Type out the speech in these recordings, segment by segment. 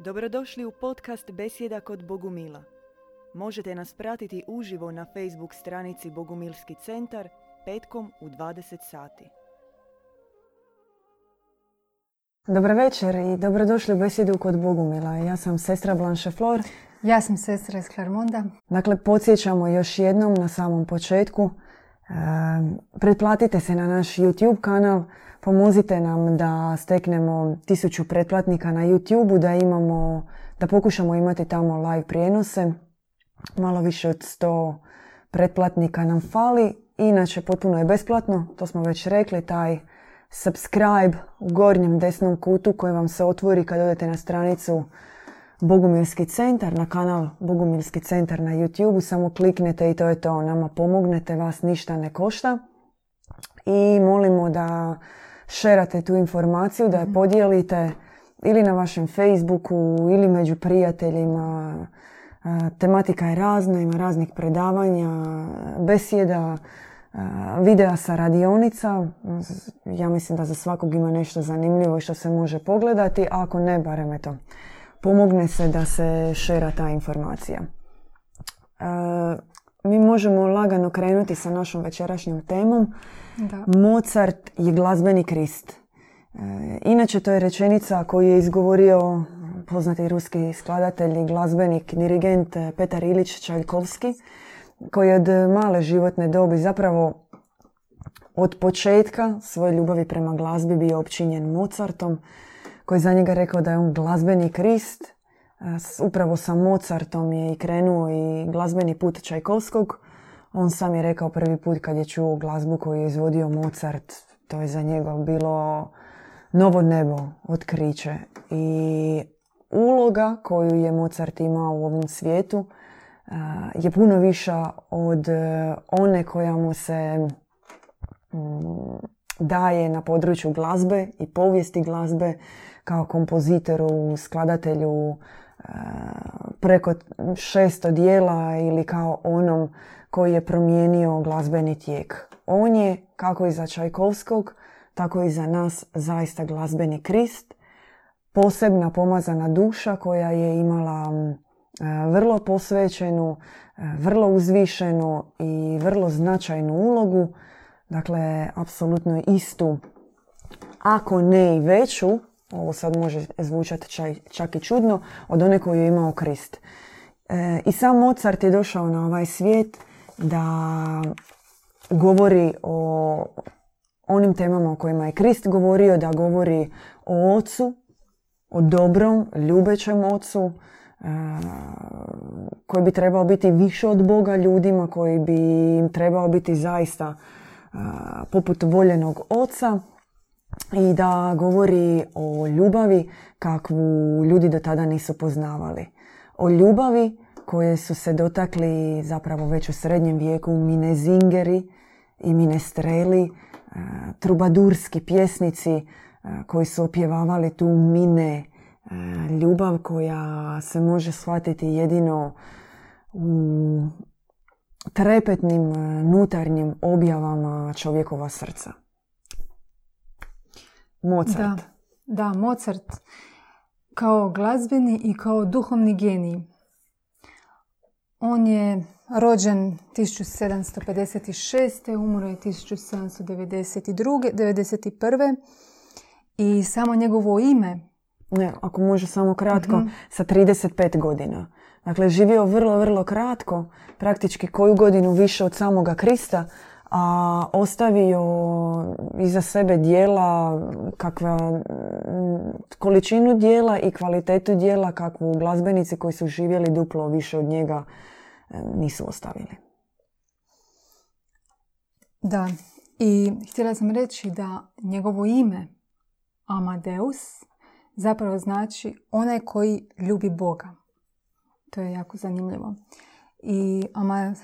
Dobrodošli u podcast Besjeda kod Bogumila. Možete nas pratiti uživo na Facebook stranici Bogumilski centar petkom u 20 sati. Dobar večer i dobrodošli u Besjedu kod Bogumila. Ja sam sestra Blanche Flor. Ja sam sestra iz Clermonda. Dakle, podsjećamo još jednom na samom početku. Pretplatite se na naš YouTube kanal. Pomozite nam da steknemo tisuću pretplatnika na YouTube, da imamo, da pokušamo imati tamo live prijenose. Malo više od 100 pretplatnika nam fali. Inače, potpuno je besplatno, to smo već rekli, taj subscribe u gornjem desnom kutu koji vam se otvori kad odete na stranicu Bogumilski centar, na kanal Bogumilski centar na YouTube. Samo kliknete i to je to. Nama pomognete, vas ništa ne košta. I molimo da šerate tu informaciju, da je podijelite ili na vašem Facebooku ili među prijateljima. Tematika je razna, ima raznih predavanja, besjeda, videa sa radionica. Ja mislim da za svakog ima nešto zanimljivo i što se može pogledati. A ako ne, barem eto, pomogne se da se šera ta informacija. Mi možemo lagano krenuti sa našom večerašnjom temom. Da. Mozart je glazbeni krist. Inače, to je rečenica koju je izgovorio poznati ruski skladatelj i glazbenik, dirigent Petar Ilić Čajkovski koji od male životne dobi zapravo od početka svoje ljubavi prema glazbi bio općinjen Mozartom, koji za njega rekao da je on glazbeni krist. Upravo sa Mozartom je i krenuo i glazbeni put Čajkovskog. On sam je rekao prvi put kad je čuo glazbu koju je izvodio Mozart, to je za njega bilo novo nebo, otkriće. I uloga koju je Mozart imao u ovom svijetu je puno viša od e, one koja mu se mm, daje na području glazbe i povijesti glazbe kao kompozitoru, skladatelju e, preko 600 dijela ili kao onom koji je promijenio glazbeni tijek. On je, kako i za Čajkovskog, tako i za nas, zaista glazbeni krist. Posebna pomazana duša koja je imala E, vrlo posvećenu, e, vrlo uzvišenu i vrlo značajnu ulogu. Dakle, apsolutno istu, ako ne i veću, ovo sad može zvučati čak i čudno, od one koju je imao Krist. E, I sam Mozart je došao na ovaj svijet da govori o onim temama o kojima je Krist govorio, da govori o ocu, o dobrom, ljubećem ocu, koji bi trebao biti više od Boga ljudima, koji bi im trebao biti zaista poput voljenog oca i da govori o ljubavi kakvu ljudi do tada nisu poznavali. O ljubavi koje su se dotakli zapravo već u srednjem vijeku mine zingeri i minestreli, trubadurski pjesnici koji su opjevavali tu mine E, ljubav koja se može shvatiti jedino u trepetnim e, nutarnjim objavama čovjekova srca. Mozart. Da, da, Mozart kao glazbeni i kao duhovni genij. On je rođen 1756. umro je 1792. 91. I samo njegovo ime ne, ako može samo kratko, mm sa 35 godina. Dakle, živio vrlo, vrlo kratko, praktički koju godinu više od samoga Krista, a ostavio iza sebe dijela, kakva, količinu dijela i kvalitetu dijela kakvu glazbenici koji su živjeli duplo više od njega e, nisu ostavili. Da, i htjela sam reći da njegovo ime Amadeus zapravo znači onaj koji ljubi Boga. To je jako zanimljivo. I ama,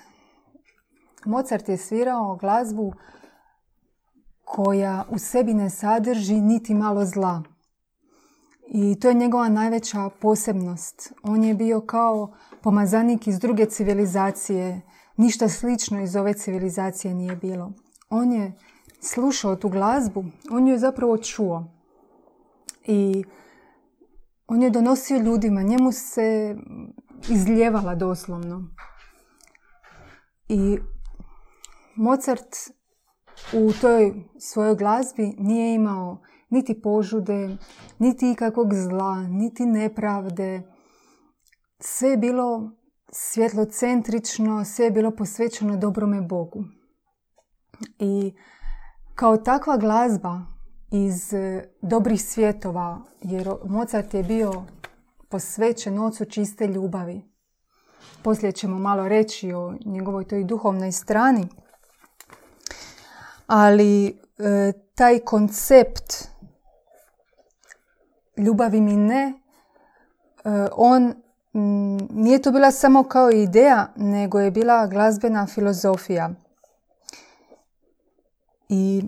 Mozart je svirao glazbu koja u sebi ne sadrži niti malo zla. I to je njegova najveća posebnost. On je bio kao pomazanik iz druge civilizacije. Ništa slično iz ove civilizacije nije bilo. On je slušao tu glazbu, on ju je zapravo čuo. I on je donosio ljudima, njemu se izljevala doslovno. I Mozart u toj svojoj glazbi nije imao niti požude, niti ikakvog zla, niti nepravde. Sve je bilo svjetlocentrično, sve je bilo posvećeno dobrome Bogu. I kao takva glazba iz e, dobrih svjetova, jer Mozart je bio posvećen ocu čiste ljubavi. Poslije ćemo malo reći o njegovoj toj duhovnoj strani. Ali e, taj koncept ljubavi mi ne, e, on nije to bila samo kao ideja, nego je bila glazbena filozofija. I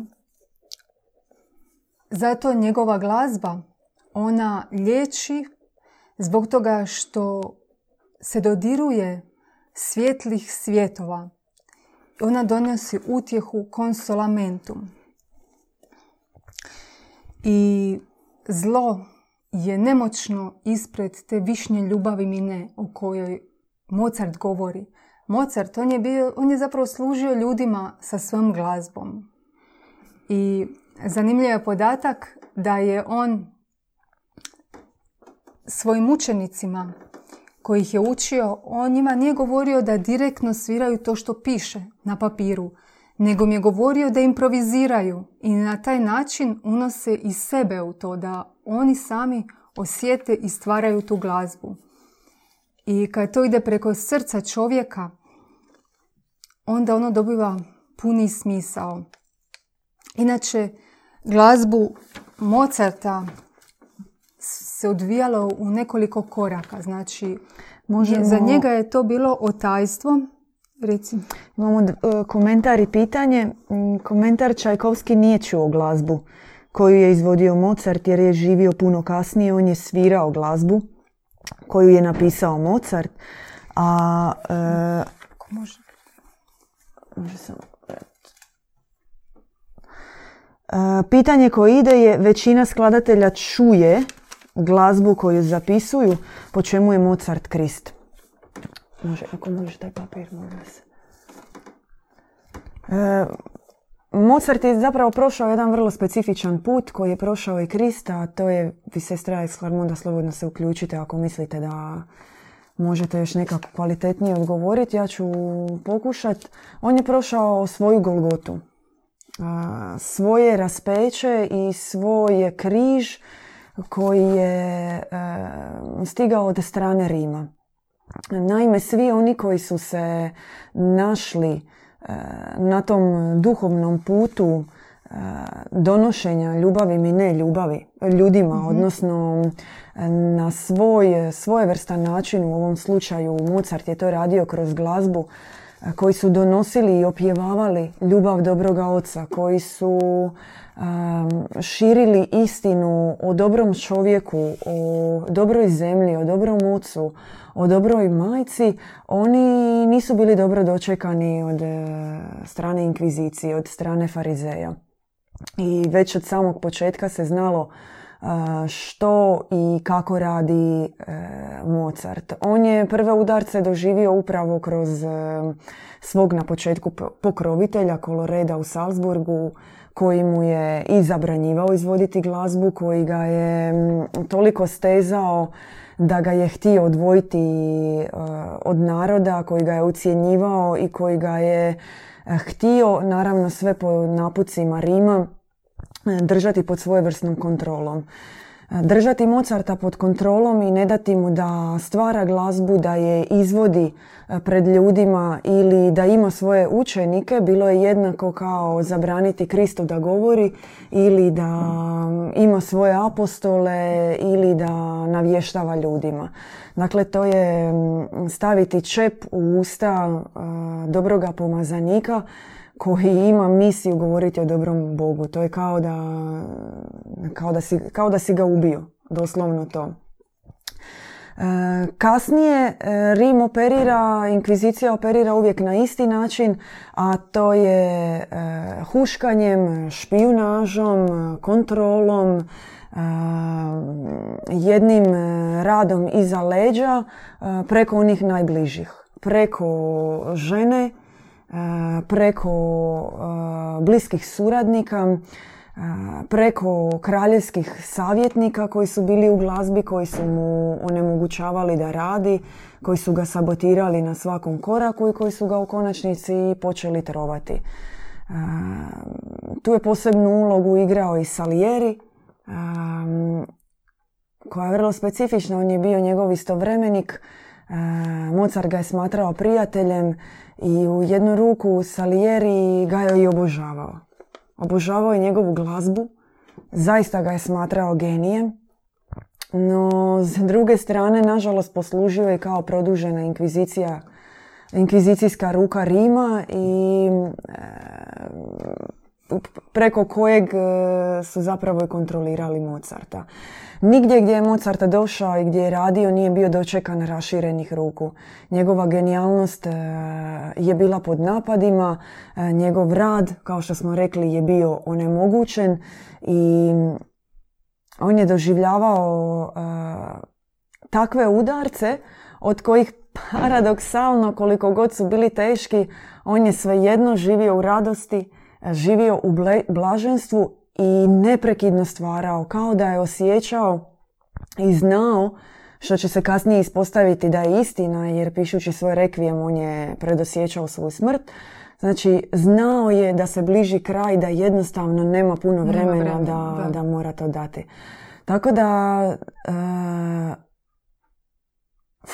zato njegova glazba, ona liječi zbog toga što se dodiruje svjetlih svjetova. Ona donosi utjehu konsolamentum. I zlo je nemoćno ispred te višnje ljubavi mine o kojoj Mozart govori. Mozart, on je, bio, on je zapravo služio ljudima sa svojom glazbom. I zanimljiv je podatak da je on svojim učenicima kojih je učio, on njima nije govorio da direktno sviraju to što piše na papiru, nego mi je govorio da improviziraju i na taj način unose i sebe u to, da oni sami osjete i stvaraju tu glazbu. I kad to ide preko srca čovjeka, onda ono dobiva puni smisao. Inače, glazbu Mozarta se odvijalo u nekoliko koraka. Znači, Možemo... za njega je to bilo otajstvo. Recimo. Imamo e, komentar i pitanje. Komentar Čajkovski nije čuo glazbu koju je izvodio Mozart jer je živio puno kasnije. On je svirao glazbu koju je napisao Mozart. A, e, može? Može samo... E, pitanje koje ide je većina skladatelja čuje glazbu koju zapisuju, po čemu je Mozart Krist. Može, ako možeš taj papir, molim se. Mozart je zapravo prošao jedan vrlo specifičan put koji je prošao i Krista, a to je, vi sestra iz Klarmonda, slobodno se uključite ako mislite da možete još nekako kvalitetnije odgovoriti. Ja ću pokušat. On je prošao svoju Golgotu, svoje raspeće i svoj križ koji je e, stigao od strane Rima. Naime, svi oni koji su se našli e, na tom duhovnom putu e, donošenja ljubavi mi ne ljubavi ljudima, mhm. odnosno na svoj svojevrstan način, u ovom slučaju Mozart je to radio kroz glazbu, koji su donosili i opjevavali ljubav dobroga oca, koji su širili istinu o dobrom čovjeku, o dobroj zemlji, o dobrom ocu, o dobroj majci, oni nisu bili dobro dočekani od e, strane inkvizicije, od strane farizeja. I već od samog početka se znalo što i kako radi e, Mozart. On je prve udarce doživio upravo kroz e, svog na početku pokrovitelja Koloreda u Salzburgu, koji mu je i zabranjivao izvoditi glazbu, koji ga je toliko stezao da ga je htio odvojiti e, od naroda, koji ga je ucjenjivao i koji ga je htio, naravno sve po napucima Rima, držati pod svojevrsnom kontrolom. Držati Mozarta pod kontrolom i ne dati mu da stvara glazbu, da je izvodi e, pred ljudima ili da ima svoje učenike, bilo je jednako kao zabraniti Kristu da govori ili da ima svoje apostole ili da navještava ljudima. Dakle, to je staviti čep u usta e, dobroga pomazanika koji ima misiju govoriti o dobrom Bogu. To je kao da, kao da, si, kao da si ga ubio. Doslovno to. E, kasnije e, Rim operira, inkvizicija operira uvijek na isti način, a to je e, huškanjem, špijunažom, kontrolom, jednim radom iza leđa preko onih najbližih. Preko žene, preko bliskih suradnika, preko kraljevskih savjetnika koji su bili u glazbi, koji su mu onemogućavali da radi, koji su ga sabotirali na svakom koraku i koji su ga u konačnici počeli trovati. Tu je posebnu ulogu igrao i Salieri, koja je vrlo specifična. On je bio njegov istovremenik. Mozart ga je smatrao prijateljem i u jednu ruku Salieri ga je i obožavao. Obožavao je njegovu glazbu, zaista ga je smatrao genijem, no s druge strane, nažalost, poslužio je kao produžena inkvizicija, inkvizicijska ruka Rima i e, preko kojeg e, su zapravo i kontrolirali Mozarta. Nigdje gdje je Mozart došao i gdje je radio nije bio dočekan raširenih ruku. Njegova genijalnost e, je bila pod napadima, e, njegov rad, kao što smo rekli, je bio onemogućen i on je doživljavao takve udarce od kojih paradoksalno koliko god su bili teški, on je svejedno živio u radosti, živio u blaženstvu i neprekidno stvarao, kao da je osjećao i znao što će se kasnije ispostaviti da je istina, jer pišući svoj rekvijem on je predosjećao svoju smrt. Znači, znao je da se bliži kraj, da jednostavno nema puno vremena, da, da. mora to dati. Tako da, e,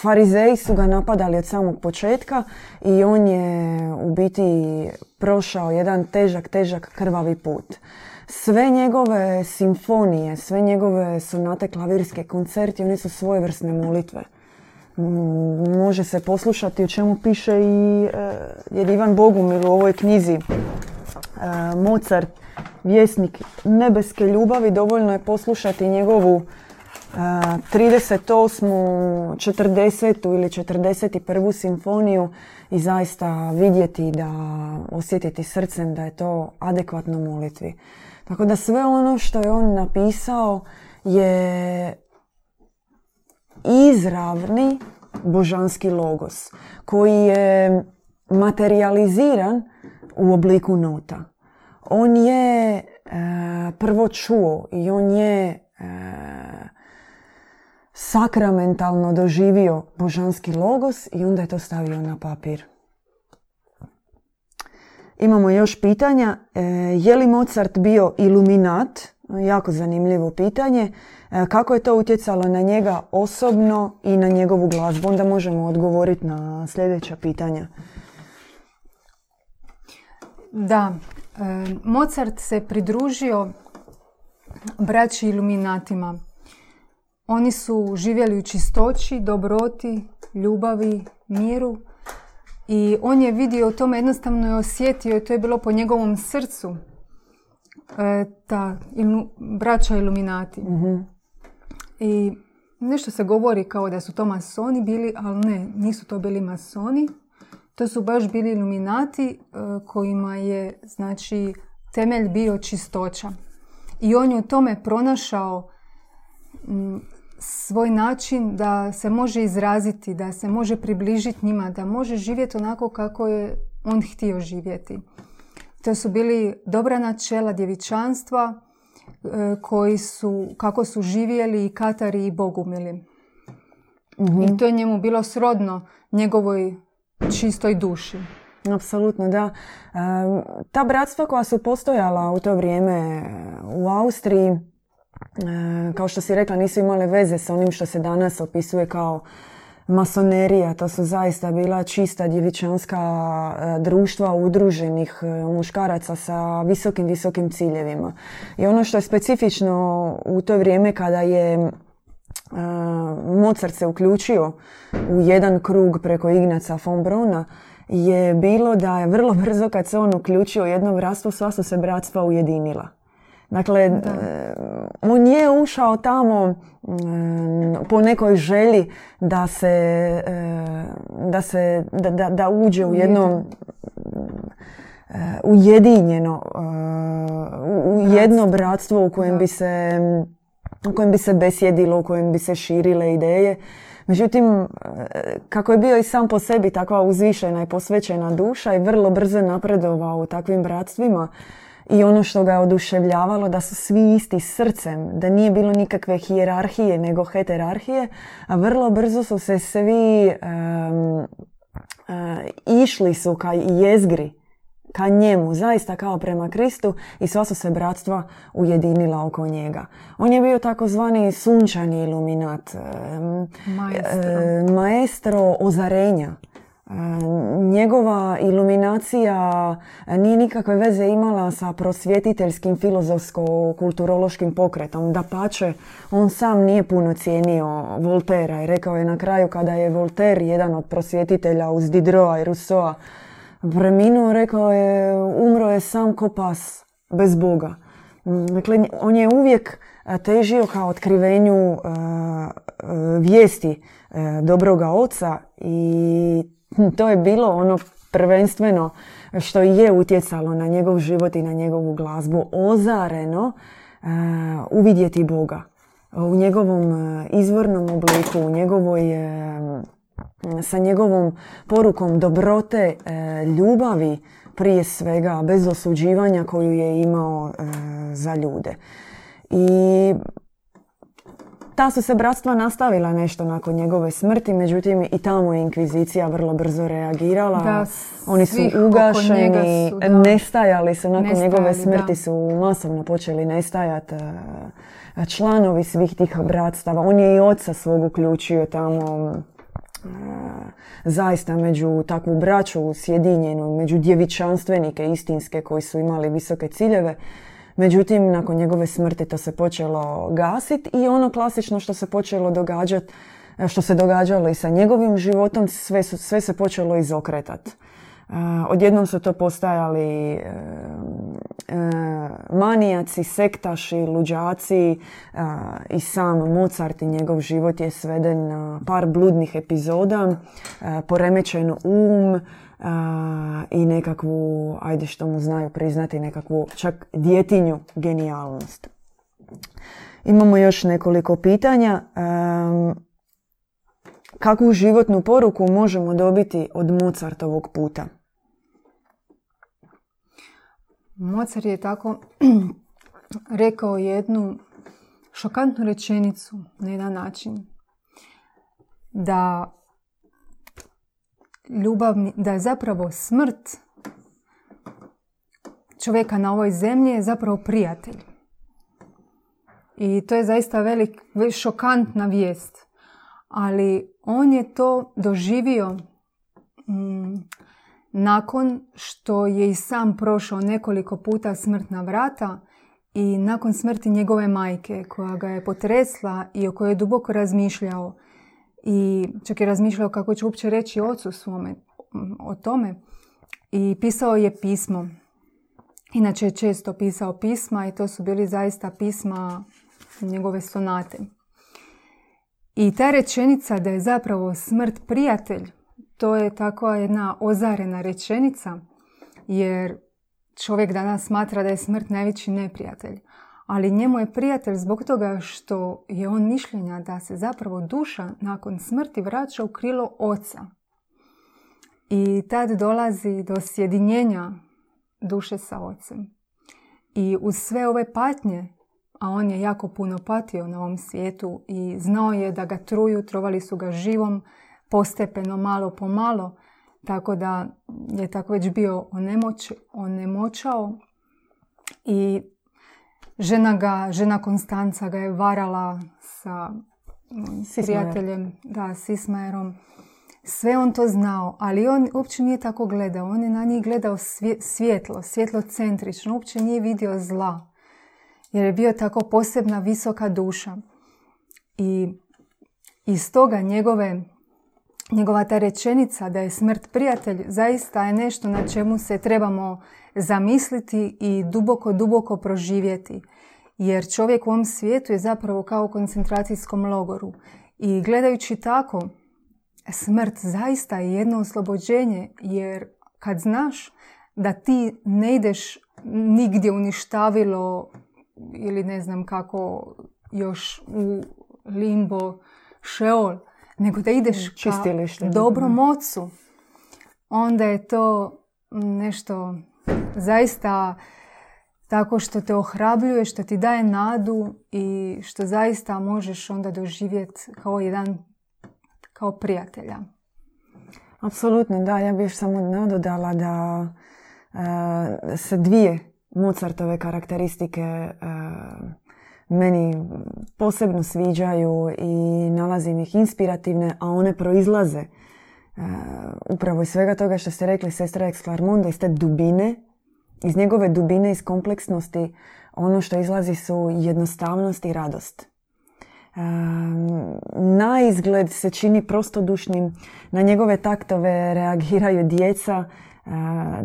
farizeji su ga napadali od samog početka i on je u biti prošao jedan težak, težak krvavi put sve njegove simfonije, sve njegove sonate, klavirske koncerti, oni su svojevrsne molitve. Može se poslušati o čemu piše i e, jer Ivan Bogumil u ovoj knjizi e, Mozart, vjesnik nebeske ljubavi, dovoljno je poslušati njegovu 38. 40. ili 41. simfoniju i zaista vidjeti da osjetiti srcem da je to adekvatno molitvi. Tako da sve ono što je on napisao je izravni božanski logos koji je materializiran u obliku nota. On je e, prvo čuo i on je e, sakramentalno doživio božanski logos i onda je to stavio na papir. Imamo još pitanja. E, je li Mozart bio iluminat? Jako zanimljivo pitanje. E, kako je to utjecalo na njega osobno i na njegovu glazbu? Onda možemo odgovoriti na sljedeća pitanja. Da, e, Mozart se pridružio braći iluminatima. Oni su živjeli u čistoći, dobroti, ljubavi, miru i on je vidio o tome, jednostavno je osjetio i to je bilo po njegovom srcu. E, ta ilu, braća iluminati. Mhm. I nešto se govori kao da su to masoni bili, ali ne, nisu to bili masoni. To su baš bili iluminati e, kojima je, znači, temelj bio čistoća. I on je u tome pronašao svoj način da se može izraziti, da se može približiti njima, da može živjeti onako kako je on htio živjeti. To su bili dobra načela djevičanstva e, koji su, kako su živjeli i Katari i Bogumili. mm I to je njemu bilo srodno njegovoj čistoj duši. Apsolutno, da. E, ta bratstva koja su postojala u to vrijeme u Austriji, kao što si rekla, nisu imale veze sa onim što se danas opisuje kao masonerija. To su zaista bila čista djevičanska e, društva udruženih e, muškaraca sa visokim, visokim ciljevima. I ono što je specifično u to vrijeme kada je Mozart se uključio u jedan krug preko Ignaca von Brona je bilo da je vrlo brzo kad se on uključio u jedno bratstvo, sva su se bratstva ujedinila. Dakle, e, on je ušao tamo mm, po nekoj želji da se, e, da, se da, da, da uđe u jedno e, ujedinjeno u jedno bratstvo u kojem bi se u kojem bi se besjedilo, u kojem bi se širile ideje. Međutim, kako je bio i sam po sebi takva uzvišena i posvećena duša i vrlo brzo napredovao u takvim bratstvima, i ono što ga je oduševljavalo da su svi isti srcem, da nije bilo nikakve hijerarhije nego heterarhije, a vrlo brzo su se svi išli su ka jezgri, ka njemu, zaista kao prema Kristu i sva su se bratstva ujedinila oko njega. On je bio takozvani sunčani iluminat, maestro, maestro ozarenja njegova iluminacija nije nikakve veze imala sa prosvjetiteljskim filozofsko-kulturološkim pokretom. Da pače, on sam nije puno cijenio Voltera i rekao je na kraju kada je Volter, jedan od prosvjetitelja uz Diderota i Rousseau, preminuo, rekao je, umro je sam ko pas, bez Boga. Dakle, on je uvijek težio kao otkrivenju vijesti dobroga oca i to je bilo ono prvenstveno što je utjecalo na njegov život i na njegovu glazbu. Ozareno uh, uvidjeti Boga u njegovom uh, izvornom obliku, u njegovoj, uh, sa njegovom porukom dobrote, ljubavi prije svega, bez osuđivanja koju je imao za ljude. I ta su se bratstva nastavila nešto nakon njegove smrti, međutim i tamo je inkvizicija vrlo brzo reagirala. Da, Oni su ugašeni, su, nestajali su, nakon njegove smrti su masovno počeli nestajati e, članovi svih tih bratstava. On je i oca svog uključio tamo e, zaista među takvu braću sjedinjenu, među djevičanstvenike istinske koji su imali visoke ciljeve. Međutim, nakon njegove smrti to se počelo gasiti i ono klasično što se počelo događati, što se događalo i sa njegovim životom, sve, su, sve se počelo izokretati. Uh, odjednom su to postajali uh, manijaci, sektaši, luđaci i sam Mozart i njegov život je sveden na par bludnih epizoda, poremećen um, i nekakvu, ajde što mu znaju priznati, nekakvu čak djetinju genijalnost. Imamo još nekoliko pitanja. Kakvu životnu poruku možemo dobiti od Mozartovog puta? Mozart je tako rekao jednu šokantnu rečenicu na jedan način. Da ljubav, da je zapravo smrt čovjeka na ovoj zemlji je zapravo prijatelj. I to je zaista velik, šokantna vijest. Ali on je to doživio mm, nakon što je i sam prošao nekoliko puta smrtna vrata i nakon smrti njegove majke koja ga je potresla i o kojoj je duboko razmišljao i čak je razmišljao kako će uopće reći ocu svome o tome. I pisao je pismo. Inače je često pisao pisma i to su bili zaista pisma njegove sonate. I ta rečenica da je zapravo smrt prijatelj, to je takva jedna ozarena rečenica, jer čovjek danas smatra da je smrt najveći neprijatelj ali njemu je prijatelj zbog toga što je on mišljenja da se zapravo duša nakon smrti vraća u krilo oca. I tad dolazi do sjedinjenja duše sa ocem. I uz sve ove patnje, a on je jako puno patio na ovom svijetu i znao je da ga truju, trovali su ga živom, postepeno, malo po malo, tako da je tako već bio onemoć, onemoćao i Žena ga, žena Konstanca ga je varala sa mm, prijateljem, da, s Ismajerom. Sve on to znao, ali on uopće nije tako gledao. On je na njih gledao svjetlo, svjetlo centrično. Uopće nije vidio zla. Jer je bio tako posebna visoka duša. I iz toga njegove, njegova ta rečenica da je smrt prijatelj zaista je nešto na čemu se trebamo zamisliti i duboko, duboko proživjeti. Jer čovjek u ovom svijetu je zapravo kao u koncentracijskom logoru. I gledajući tako, smrt zaista je jedno oslobođenje, jer kad znaš da ti ne ideš nigdje uništavilo ili ne znam kako još u limbo, šeol, nego da ideš mm, ka dobrom ocu, onda je to nešto zaista tako što te ohrabljuje, što ti daje nadu i što zaista možeš onda doživjeti kao jedan, kao prijatelja. Apsolutno, da. Ja bih samo nadodala da uh, se dvije Mozartove karakteristike uh, meni posebno sviđaju i nalazim ih inspirativne, a one proizlaze upravo iz svega toga što ste rekli sestra Exclarmonda, iz te dubine, iz njegove dubine, iz kompleksnosti, ono što izlazi su jednostavnost i radost. na izgled se čini prostodušnim, na njegove taktove reagiraju djeca,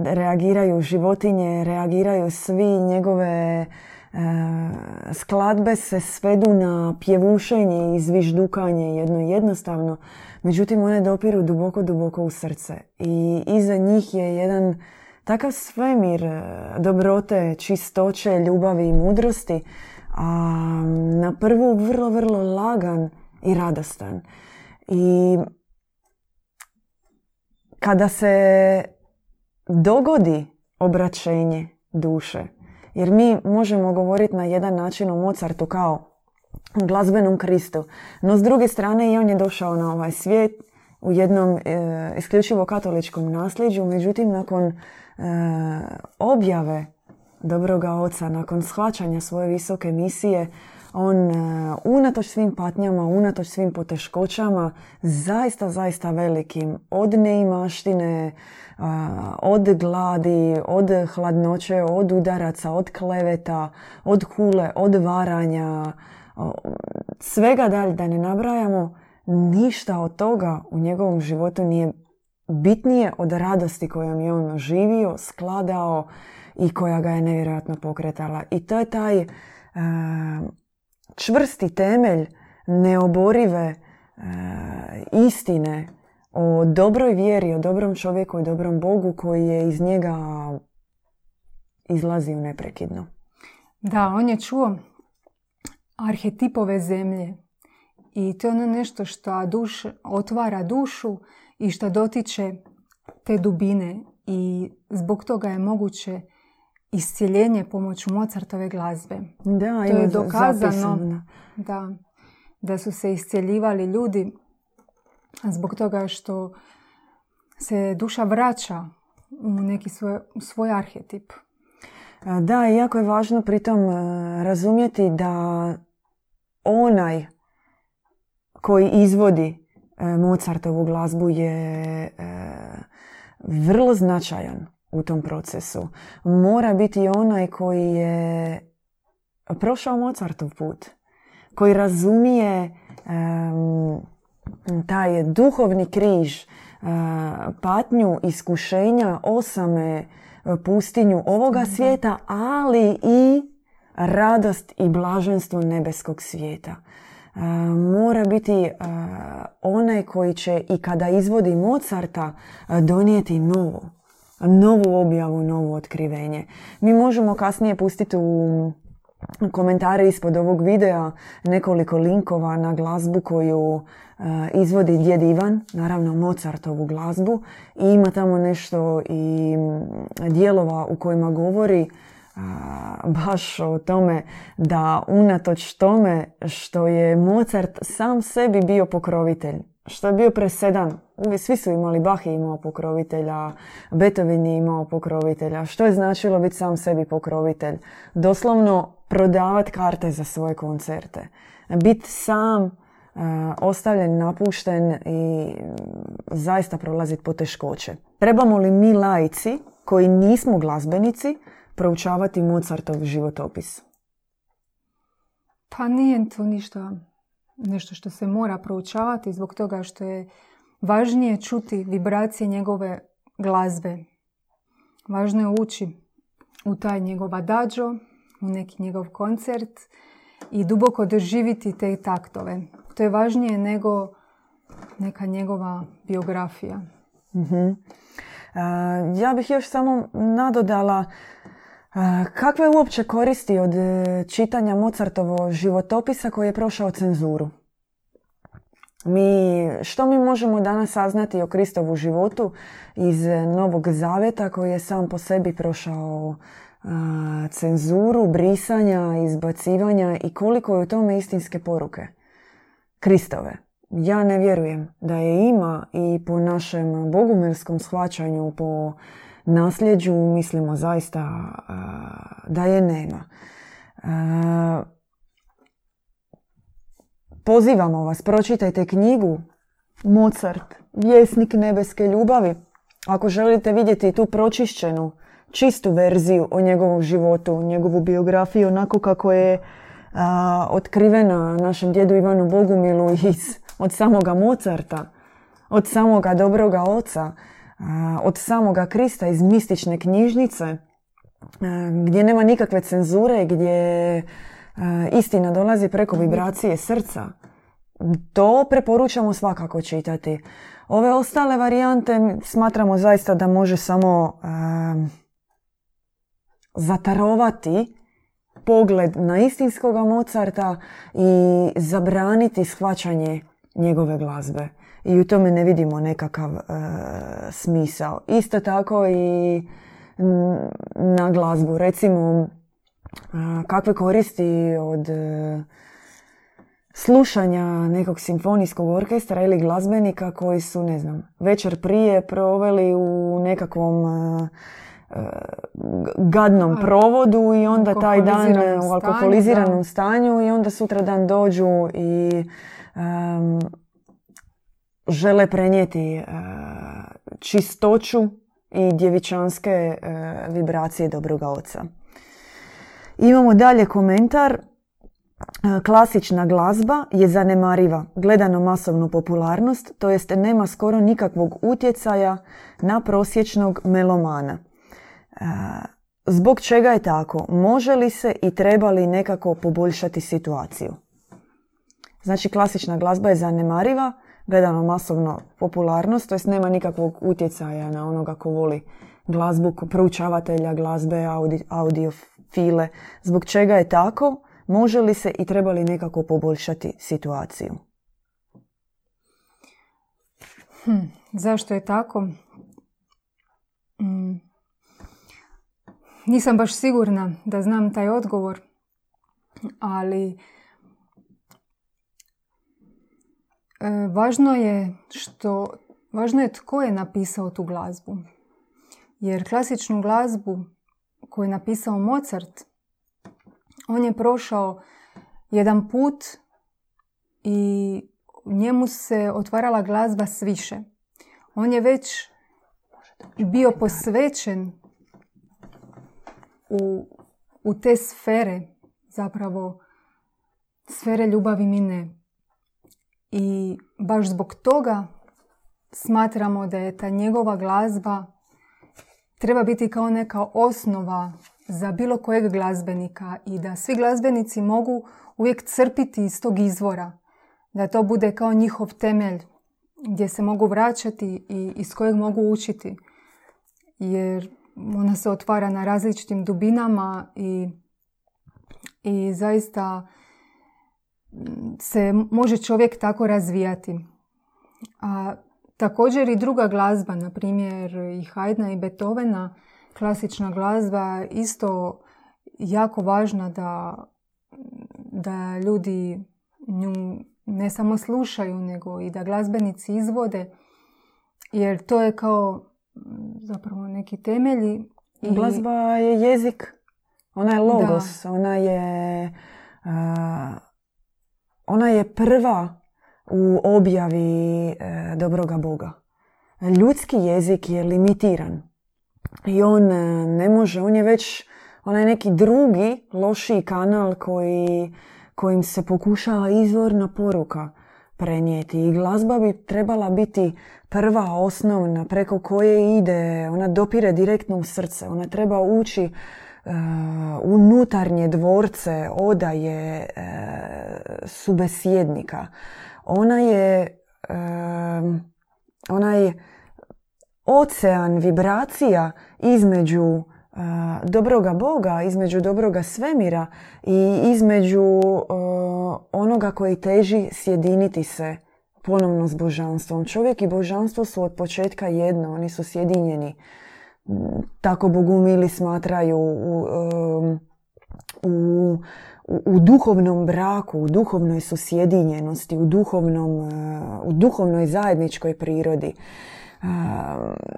reagiraju životinje, reagiraju svi njegove skladbe se svedu na pjevušenje i zviždukanje jedno jednostavno, međutim one dopiru duboko, duboko u srce i iza njih je jedan takav svemir dobrote, čistoće, ljubavi i mudrosti, a na prvu vrlo, vrlo lagan i radostan. I kada se dogodi obraćenje duše. Jer mi možemo govoriti na jedan način o Mozartu kao glazbenom Kristu. No s druge strane i on je došao na ovaj svijet u jednom e, isključivo katoličkom nasljeđu. Međutim, nakon e, objave dobroga oca, nakon shvaćanja svoje visoke misije, on e, unatoč svim patnjama, unatoč svim poteškoćama, zaista, zaista velikim, od neimaštine, od gladi, od hladnoće, od udaraca, od kleveta, od hule, od varanja, svega dalje da ne nabrajamo, ništa od toga u njegovom životu nije bitnije od radosti kojom je on živio, skladao i koja ga je nevjerojatno pokretala. I to je taj čvrsti temelj neoborive istine o dobroj vjeri, o dobrom čovjeku i dobrom Bogu koji je iz njega izlazio neprekidno. Da, on je čuo arhetipove zemlje i to je ono nešto što duš, otvara dušu i što dotiče te dubine i zbog toga je moguće iscijeljenje pomoću Mozartove glazbe. Da, to je dokazano da, da su se iscjeljivali ljudi zbog toga što se duša vraća u neki svoj, svoj arhetip. Da, jako je važno pritom e, razumjeti da onaj koji izvodi e, Mozartovu glazbu je e, vrlo značajan u tom procesu. Mora biti onaj koji je prošao Mozartov put, koji razumije taj duhovni križ, patnju, iskušenja, osame, pustinju ovoga svijeta, ali i radost i blaženstvo nebeskog svijeta. Mora biti onaj koji će i kada izvodi Mozarta donijeti novo, novu objavu, novo otkrivenje. Mi možemo kasnije pustiti u komentare ispod ovog videa nekoliko linkova na glazbu koju e, izvodi djed Ivan, naravno Mozartovu glazbu i ima tamo nešto i dijelova u kojima govori e, baš o tome da unatoč tome što je Mozart sam sebi bio pokrovitelj, što je bio presedan. Svi su imali, Bach je imao pokrovitelja, Beethoven je imao pokrovitelja. Što je značilo biti sam sebi pokrovitelj? Doslovno prodavati karte za svoje koncerte. Biti sam, uh, ostavljen, napušten i zaista prolaziti poteškoće. Trebamo li mi lajci, koji nismo glazbenici, proučavati Mozartov životopis? Pa nije to ništa nešto što se mora proučavati zbog toga što je važnije čuti vibracije njegove glazbe. Važno je ući u taj njegov adagio, u neki njegov koncert i duboko doživiti te taktove. To je važnije nego neka njegova biografija. uh Ja bih još samo nadodala Kakve uopće koristi od e, čitanja Mozartovo životopisa koji je prošao cenzuru? Mi, što mi možemo danas saznati o Kristovu životu iz Novog Zaveta koji je sam po sebi prošao cenzuru, brisanja, izbacivanja i koliko je u tome istinske poruke? Kristove. Ja ne vjerujem da je ima i po našem bogumirskom shvaćanju, po nasljeđu mislimo zaista da je nema. Pozivamo vas, pročitajte knjigu Mozart, Vjesnik nebeske ljubavi. Ako želite vidjeti tu pročišćenu, čistu verziju o njegovom životu, njegovu biografiju, onako kako je otkrivena našem djedu Ivanu Bogumilu iz, od samoga Mozarta, od samoga dobroga oca, od samoga Krista iz mistične knjižnice, gdje nema nikakve cenzure, gdje istina dolazi preko vibracije srca. To preporučamo svakako čitati. Ove ostale varijante smatramo zaista da može samo zatarovati pogled na istinskoga Mozarta i zabraniti shvaćanje njegove glazbe. I u tome ne vidimo nekakav e, smisao. Isto tako i na glazbu. Recimo, kakve koristi od e, slušanja nekog simfonijskog orkestra ili glazbenika koji su, ne znam, večer prije proveli u nekakvom e, gadnom provodu i onda taj dan u alkoholiziranom stanju i onda sutra dan dođu i žele prenijeti čistoću i djevičanske vibracije dobroga oca. Imamo dalje komentar. Klasična glazba je zanemariva, gledano masovnu popularnost, to jest nema skoro nikakvog utjecaja na prosječnog melomana. Zbog čega je tako? Može li se i treba li nekako poboljšati situaciju? Znači, klasična glazba je zanemariva, gledano masovno popularnost, to jest nema nikakvog utjecaja na onoga ko voli glazbu, proučavatelja glazbe, audi, audiofile. Zbog čega je tako? Može li se i treba li nekako poboljšati situaciju? Hm, zašto je tako? Mm. Nisam baš sigurna da znam taj odgovor, ali e, važno je što važno je tko je napisao tu glazbu. Jer klasičnu glazbu koju je napisao Mozart, on je prošao jedan put i njemu se otvarala glazba sviše. On je već bio posvećen u, u te sfere, zapravo sfere ljubavi mi ne. I baš zbog toga smatramo da je ta njegova glazba treba biti kao neka osnova za bilo kojeg glazbenika i da svi glazbenici mogu uvijek crpiti iz tog izvora. Da to bude kao njihov temelj gdje se mogu vraćati i iz kojeg mogu učiti. Jer ona se otvara na različitim dubinama i, i zaista se može čovjek tako razvijati. A također i druga glazba, na primjer i Haydna i Beethovena, klasična glazba, isto jako važna da, da ljudi nju ne samo slušaju, nego i da glazbenici izvode, jer to je kao zapravo neki temelji. I... Glazba je jezik, ona je logos, ona je ona je prva u objavi e, dobroga Boga. Ljudski jezik je limitiran i on e, ne može, on je već onaj neki drugi lošiji kanal koji, kojim se pokušava izvorna poruka prenijeti i glazba bi trebala biti prva osnovna preko koje ide, ona dopire direktno u srce, ona treba ući unutarnje dvorce, odaje uh, subesjednika. Ona je uh, onaj ocean vibracija između dobroga Boga, između dobroga svemira i između onoga koji teži sjediniti se ponovno s božanstvom. Čovjek i božanstvo su od početka jedno, oni su sjedinjeni. Tako bogumili smatraju u, u, u duhovnom braku, u duhovnoj su sjedinjenosti, u, duhovnom, u duhovnoj zajedničkoj prirodi.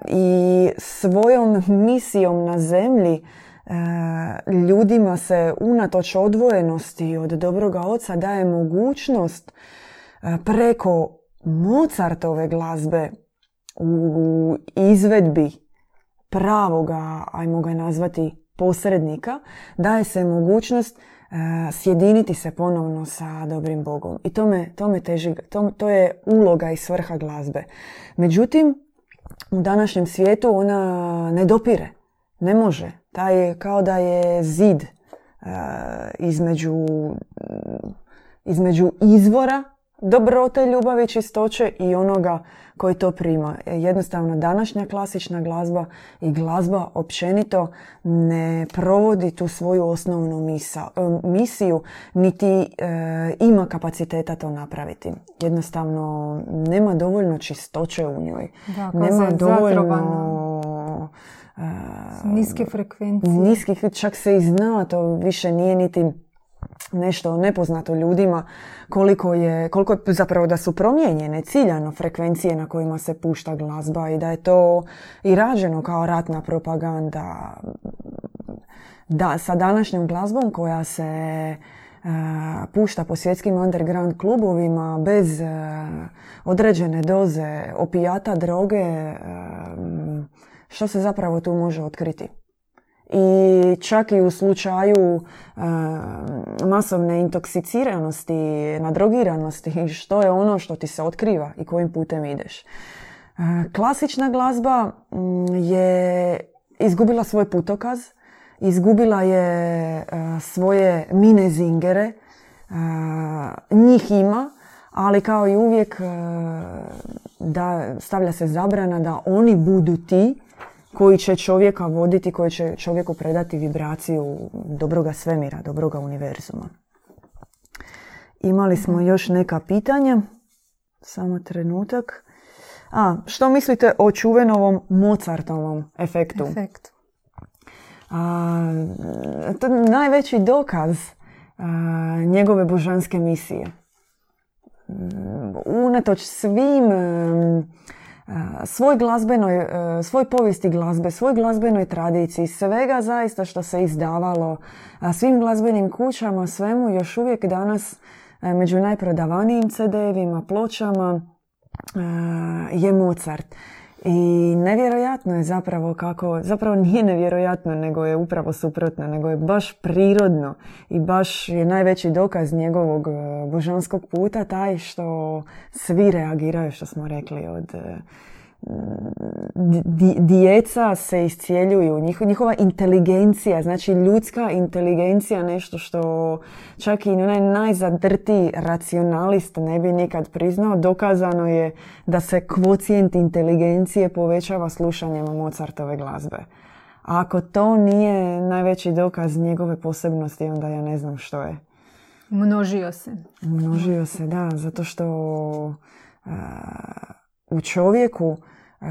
I svojom misijom na zemlji ljudima se unatoč odvojenosti od dobroga oca daje mogućnost preko Mozartove glazbe u izvedbi pravoga, ajmo ga nazvati posrednika, daje se mogućnost sjediniti se ponovno sa dobrim Bogom. I to me, to me teži, to, to je uloga i svrha glazbe. Međutim, u današnjem svijetu ona ne dopire. Ne može. Taj je kao da je zid između, između izvora dobrote, ljubavi, čistoće i onoga koji to prima. Jednostavno, današnja klasična glazba i glazba općenito ne provodi tu svoju osnovnu misa, e, misiju, niti e, ima kapaciteta to napraviti. Jednostavno, nema dovoljno čistoće u njoj. Da, nema dovoljno... Uh, niske frekvencije. Niskih, čak se i zna, to više nije niti nešto nepoznato ljudima koliko je, koliko je zapravo da su promijenjene ciljano frekvencije na kojima se pušta glazba i da je to i rađeno kao ratna propaganda. Da, sa današnjom glazbom koja se e, pušta po svjetskim underground klubovima bez e, određene doze opijata, droge, e, što se zapravo tu može otkriti? I čak i u slučaju e, masovne intoksiciranosti, nadrogiranosti, što je ono što ti se otkriva i kojim putem ideš. E, klasična glazba mm, je izgubila svoj putokaz, izgubila je e, svoje mine zingere, njih ima, ali kao i uvijek da stavlja se zabrana da oni budu ti koji će čovjeka voditi, koji će čovjeku predati vibraciju dobroga svemira, dobroga univerzuma. Imali smo još neka pitanja. Samo trenutak. A, što mislite o čuvenovom Mozartovom efektu? Efekt. A, to je najveći dokaz njegove božanske misije. Unatoč svim svoj glazbenoj, e, svoj povijesti glazbe, svoj glazbenoj tradiciji, svega zaista što se izdavalo svim glazbenim kućama, svemu još uvijek danas e, među najprodavanijim CD-evima, pločama e, je Mozart. I nevjerojatno je zapravo kako, zapravo nije nevjerojatno, nego je upravo suprotno, nego je baš prirodno i baš je najveći dokaz njegovog e, božanskog puta taj što svi reagiraju, što smo rekli, od djeca se iscijeljuju, njihova inteligencija, znači ljudska inteligencija, nešto što čak i onaj najzadrti racionalist ne bi nikad priznao, dokazano je da se kvocijent inteligencije povećava slušanjem Mozartove glazbe. A ako to nije najveći dokaz njegove posebnosti, onda ja ne znam što je. Množio se. Množio se, da, zato što u čovjeku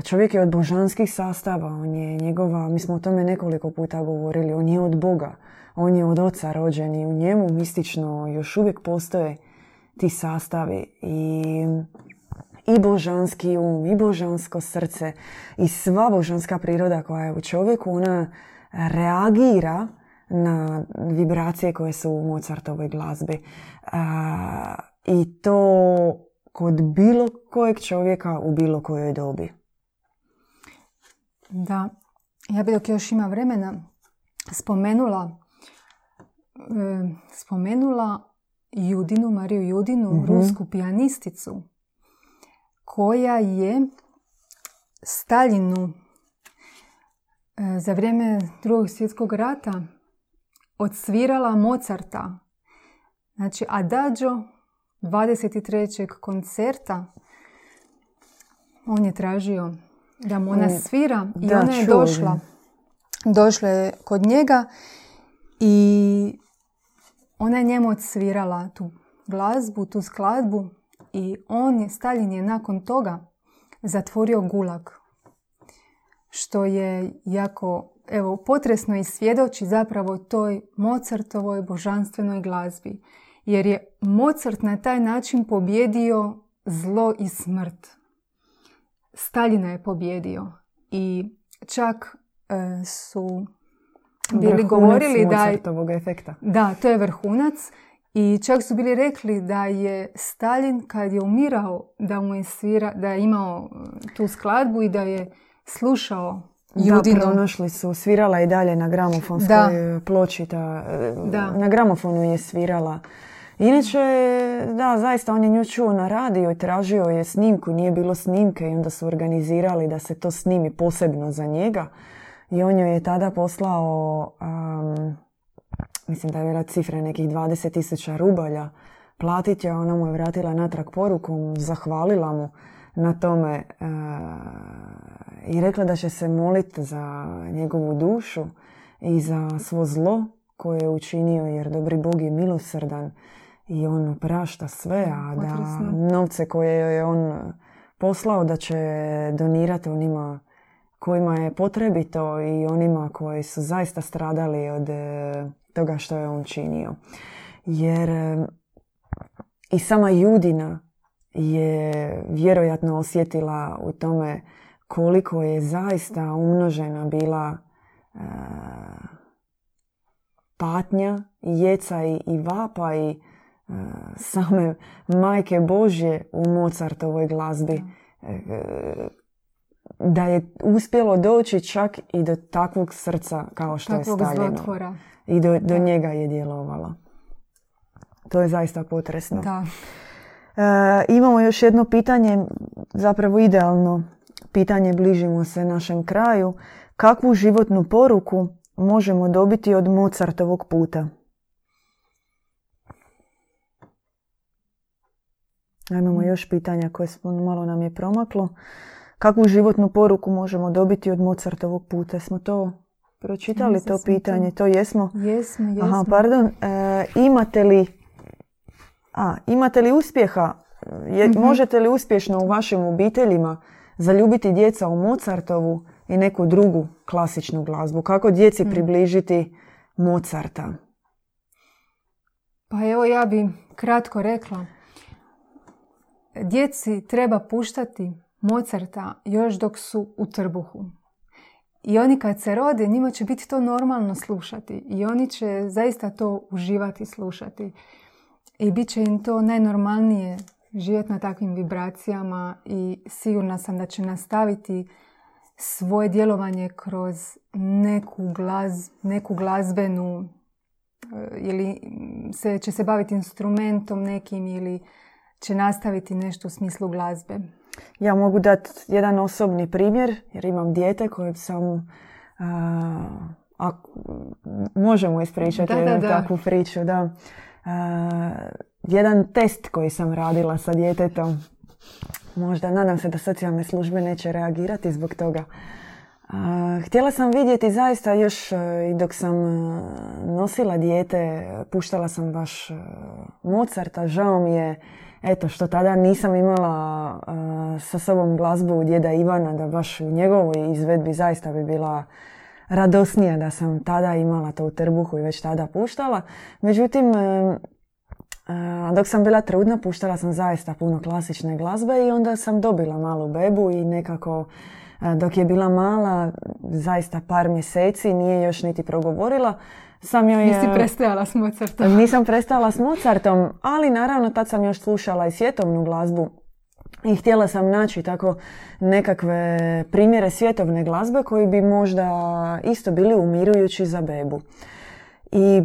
Čovjek je od božanskih sastava, on je njegova, mi smo o tome nekoliko puta govorili, on je od Boga, on je od oca rođen i u njemu mistično još uvijek postoje ti sastavi i, i božanski um, i božansko srce i sva božanska priroda koja je u čovjeku, ona reagira na vibracije koje su u Mozartovoj glazbi. I to kod bilo kojeg čovjeka u bilo kojoj dobi. Da, ja bi dok još ima vremena spomenula e, spomenula Judinu, Mariju Judinu, mm rusku pijanisticu koja je Staljinu e, za vrijeme drugog svjetskog rata odsvirala Mozarta. Znači Adagio 23. koncerta on je tražio da mu ona svira i ona je došla. došle kod njega i ona je njemu odsvirala tu glazbu, tu skladbu i on je, Stalin je nakon toga zatvorio gulag. Što je jako, evo, potresno i svjedoči zapravo toj Mozartovoj božanstvenoj glazbi. Jer je Mozart na taj način pobjedio zlo i smrt. Stalina je pobjedio i čak e, su bili govorili da je... efekta. Da, to je vrhunac. I čak su bili rekli da je Stalin kad je umirao da mu je svira, da je imao e, tu skladbu i da je slušao Judinu. Da, pronašli su. Svirala i dalje na gramofonskoj ploči. Ta, e, da. Na gramofonu je svirala. Inače, da, zaista on je nju čuo na radio i tražio je snimku, nije bilo snimke i onda su organizirali da se to snimi posebno za njega. I on joj je tada poslao, mislim da je bila cifra nekih 20.000 rubalja, platit je, ona mu je vratila natrag porukom, zahvalila mu na tome uh, i rekla da će se moliti za njegovu dušu i za svo zlo koje je učinio jer dobri Bog je milosrdan i on prašta sve, a da novce koje je on poslao da će donirati onima kojima je potrebito i onima koji su zaista stradali od e, toga što je on činio. Jer e, i sama Judina je vjerojatno osjetila u tome koliko je zaista umnožena bila e, patnja, jeca i, i vapa i same majke Božje u Mozartovoj glazbi da je uspjelo doći čak i do takvog srca kao što je Staljino. I do, do njega je djelovala. To je zaista potresno. Da. E, imamo još jedno pitanje, zapravo idealno pitanje, bližimo se našem kraju. Kakvu životnu poruku možemo dobiti od Mozartovog puta? Imamo još pitanja koje smo, malo nam je promaklo. Kakvu životnu poruku možemo dobiti od Mozartovog puta? Smo to pročitali, to pitanje? To. jesmo? Jesmo, jesmo. Aha, pardon. E, imate li a, imate li uspjeha? Mhm. Možete li uspješno u vašim obiteljima zaljubiti djeca u Mozartovu i neku drugu klasičnu glazbu? Kako djeci mhm. približiti Mozarta? Pa evo ja bi kratko rekla. Djeci treba puštati Mozarta još dok su u trbuhu. I oni kad se rode, njima će biti to normalno slušati. I oni će zaista to uživati slušati. I bit će im to najnormalnije živjeti na takvim vibracijama i sigurna sam da će nastaviti svoje djelovanje kroz neku, glaz, neku glazbenu eh, ili se, će se baviti instrumentom nekim ili će nastaviti nešto u smislu glazbe. Ja mogu dati jedan osobni primjer jer imam dijete kojeg sam a, možemo ispričati da, takvu priču. Da. jedan test koji sam radila sa djetetom možda nadam se da socijalne službe neće reagirati zbog toga. htjela sam vidjeti zaista još e, i dok sam e, nosila dijete, puštala sam baš e, Mozarta, žao mi je eto što tada nisam imala sa sobom glazbu djeda Ivana da baš u njegovoj izvedbi zaista bi bila radosnija da sam tada imala to u trbuhu i već tada puštala. Međutim, dok sam bila trudna puštala sam zaista puno klasične glazbe i onda sam dobila malu bebu i nekako dok je bila mala, zaista par mjeseci, nije još niti progovorila, sam joj... Nisi prestajala s Mozartom. Nisam prestala s Mozartom, ali naravno tad sam još slušala i svjetovnu glazbu. I htjela sam naći tako nekakve primjere svjetovne glazbe koji bi možda isto bili umirujući za bebu. I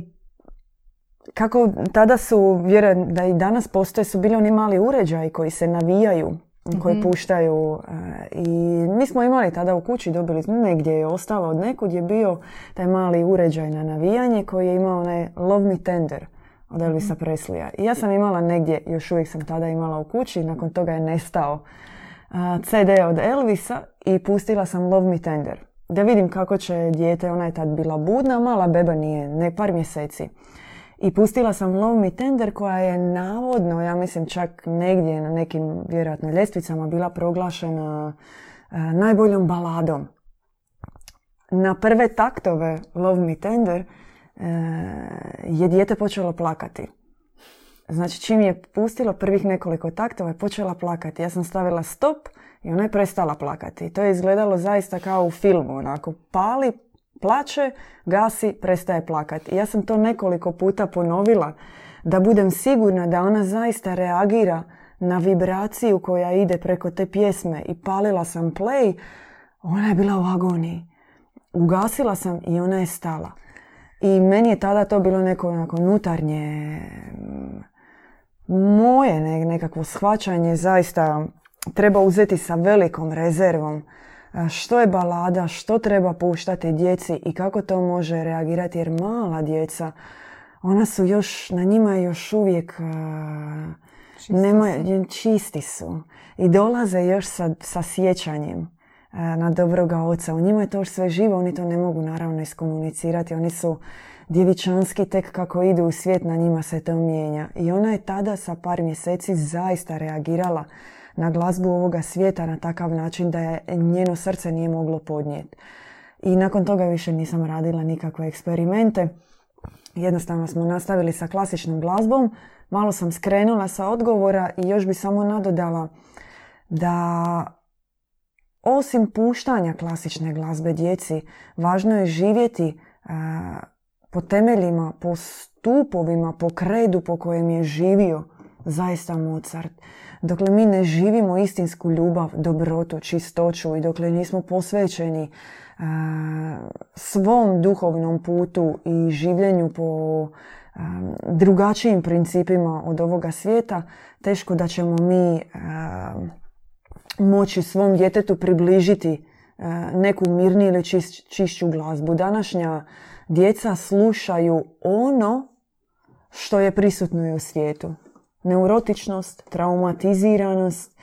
kako tada su, vjerujem da i danas postoje, su bili oni mali uređaji koji se navijaju koje mhm. puštaju e, i mi smo imali tada u kući, dobili negdje je ostalo od nekud je bio taj mali uređaj na navijanje koji je imao onaj Love Me Tender od Elvisa mm Preslija. I ja sam imala negdje, još uvijek sam tada imala u kući, nakon toga je nestao CD od Elvisa i pustila sam Love Me Tender. da vidim kako će dijete, ona je tad bila budna, mala beba nije, ne par mjeseci. I pustila sam Love Me Tender koja je navodno, ja mislim čak negdje na nekim vjerojatno ljestvicama bila proglašena e, najboljom baladom. Na prve taktove Love Me Tender e, je dijete počelo plakati. Znači čim je pustilo prvih nekoliko taktova je počela plakati. Ja sam stavila stop i ona je prestala plakati. To je izgledalo zaista kao u filmu. Onako pali, plaće, gasi, prestaje plakati. Ja sam to nekoliko puta ponovila da budem sigurna da ona zaista reagira na vibraciju koja ide preko te pjesme i palila sam play, ona je bila u agoniji. Ugasila sam i ona je stala. I meni je tada to bilo neko onako nutarnje moje nekakvo shvaćanje zaista treba uzeti sa velikom rezervom što je balada, što treba puštati djeci i kako to može reagirati jer mala djeca ona su još, na njima je još uvijek čisti, nema, čisti su i dolaze još sa, sa sjećanjem na dobroga oca. U njima je to još sve živo, oni to ne mogu naravno iskomunicirati. Oni su djevičanski tek kako idu u svijet, na njima se to mijenja. I ona je tada sa par mjeseci zaista reagirala na glazbu ovoga svijeta na takav način da je njeno srce nije moglo podnijeti. I nakon toga više nisam radila nikakve eksperimente. Jednostavno smo nastavili sa klasičnom glazbom. Malo sam skrenula sa odgovora i još bi samo nadodala da osim puštanja klasične glazbe djeci, važno je živjeti po temeljima, po stupovima, po kredu po kojem je živio zaista Mozart. Dokle mi ne živimo istinsku ljubav, dobrotu, čistoću i dokle nismo posvećeni svom duhovnom putu i življenju po drugačijim principima od ovoga svijeta, teško da ćemo mi moći svom djetetu približiti neku mirniju ili čišću glazbu. Današnja djeca slušaju ono što je prisutno i u svijetu. Neurotičnost, traumatiziranost,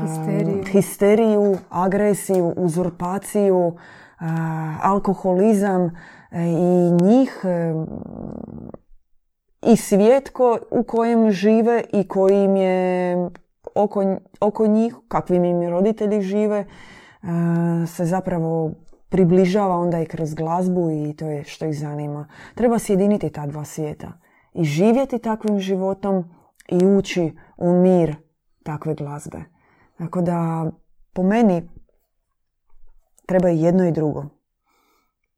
histeriju, histeriju agresiju, uzurpaciju, alkoholizam e, i njih i svijet u kojem žive i koji im je oko, oko njih, kakvim im roditelji žive, se zapravo približava onda i kroz glazbu i to je što ih zanima. Treba sjediniti ta dva svijeta i živjeti takvim životom i ući u mir takve glazbe. Tako da po meni treba i jedno i drugo.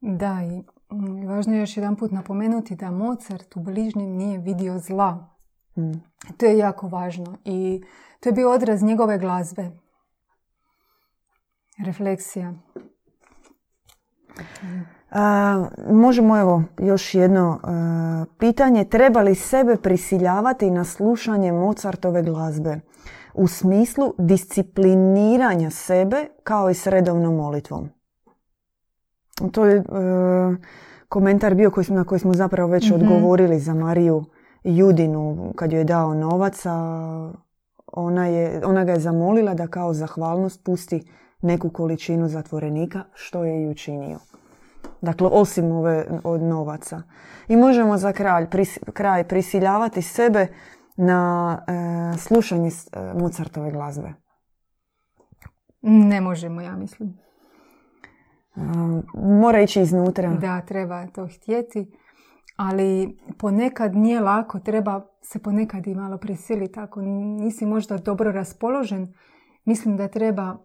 Da, i mm, važno je još jedan put napomenuti da Mozart u bližnjem nije vidio zla. Mm. To je jako važno i to je bio odraz njegove glazbe. Refleksija. A, možemo evo još jedno pitanje. Treba li sebe prisiljavati na slušanje Mozartove glazbe? U smislu discipliniranja sebe kao i s redovnom molitvom. To je e, komentar bio koji, na koji smo zapravo već mhm. odgovorili za Mariju Judinu kad joj je dao novac, ona, je, ona ga je zamolila da kao zahvalnost pusti neku količinu zatvorenika, što je i učinio. Dakle, osim ove od novaca. I možemo za kraj, kraj prisiljavati sebe na e, slušanje e, Mozartove glazbe. Ne možemo, ja mislim. E, mora ići iznutra. Da, treba to htjeti. Ali ponekad nije lako, treba se ponekad i malo prisiliti. Ako nisi možda dobro raspoložen, mislim da treba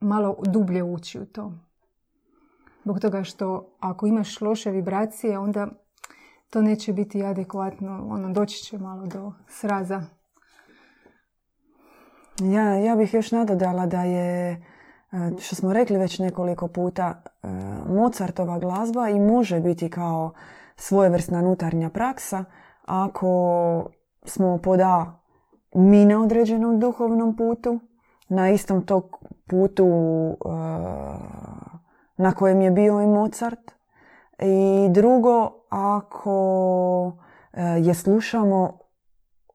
malo dublje ući u to. Zbog toga što ako imaš loše vibracije, onda to neće biti adekvatno, ono, doći će malo do sraza. Ja, ja bih još nadodala da je, e, što smo rekli već nekoliko puta, e, Mozartova glazba i može biti kao svojevrsna nutarnja praksa ako smo poda mi na određenom duhovnom putu, na istom tog putu uh, na kojem je bio i Mozart. I drugo, ako uh, je slušamo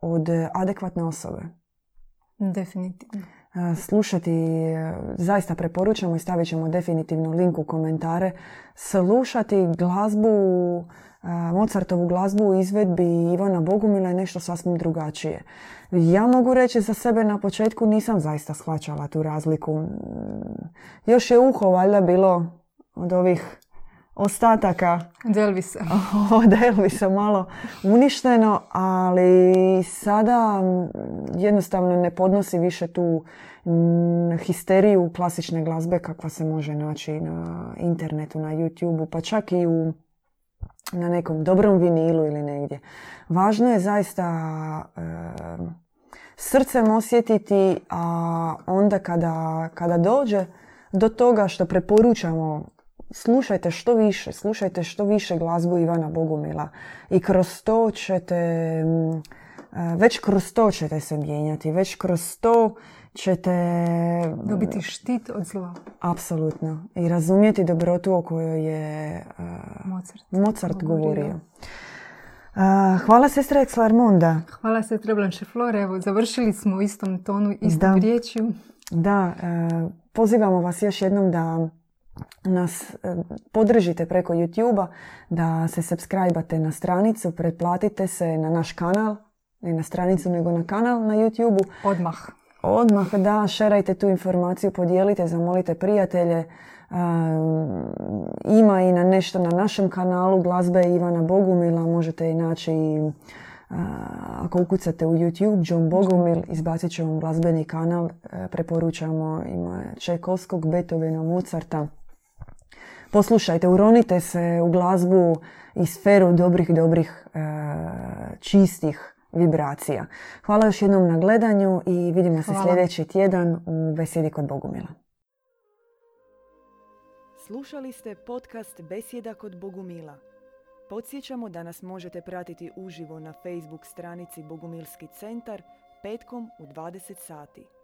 od adekvatne osobe. Definitivno. slušati, zaista preporučamo i stavit ćemo definitivno link u komentare, slušati glazbu, Mozartovu glazbu u izvedbi Ivana Bogumila je nešto sasvim drugačije. Ja mogu reći za sebe na početku nisam zaista shvaćala tu razliku. Još je uho valjda bilo od ovih ostataka od Elvisa. od Elvisa malo uništeno, ali sada jednostavno ne podnosi više tu histeriju klasične glazbe kakva se može naći na internetu, na YouTubeu, pa čak i u na nekom dobrom vinilu ili negdje. Važno je zaista e, srcem osjetiti, a onda kada, kada dođe do toga što preporučamo slušajte što više, slušajte što više glazbu Ivana Bogumila i kroz to ćete, već kroz to ćete se mijenjati, već kroz to ćete... Dobiti štit od zla. Apsolutno. I razumjeti dobrotu o kojoj je Mozart, Mozart govorio. Hvala sestra Exlarmonda. Hvala sestra Blanche Flore. Evo, završili smo u istom tonu, istom da. riječju. Da, pozivamo vas još jednom da nas e, podržite preko YouTube-a, da se subscribe na stranicu, pretplatite se na naš kanal, ne na stranicu nego na kanal na YouTube-u. Odmah. Odmah, da, šerajte tu informaciju, podijelite, zamolite prijatelje. Ima i na nešto na našem kanalu glazbe Ivana Bogumila, možete i naći ako ukucate u YouTube John Bogumil, izbacit ću vam glazbeni kanal, e, preporučamo ima Čekovskog, Beethovena, Mozarta. Poslušajte, uronite se u glazbu i sferu dobrih, dobrih, e, čistih vibracija. Hvala još jednom na gledanju i vidimo se sljedeći tjedan u Besjedi kod Bogumila. Slušali ste podcast Besjeda kod Bogumila. Podsjećamo da nas možete pratiti uživo na Facebook stranici Bogumilski centar petkom u 20 sati.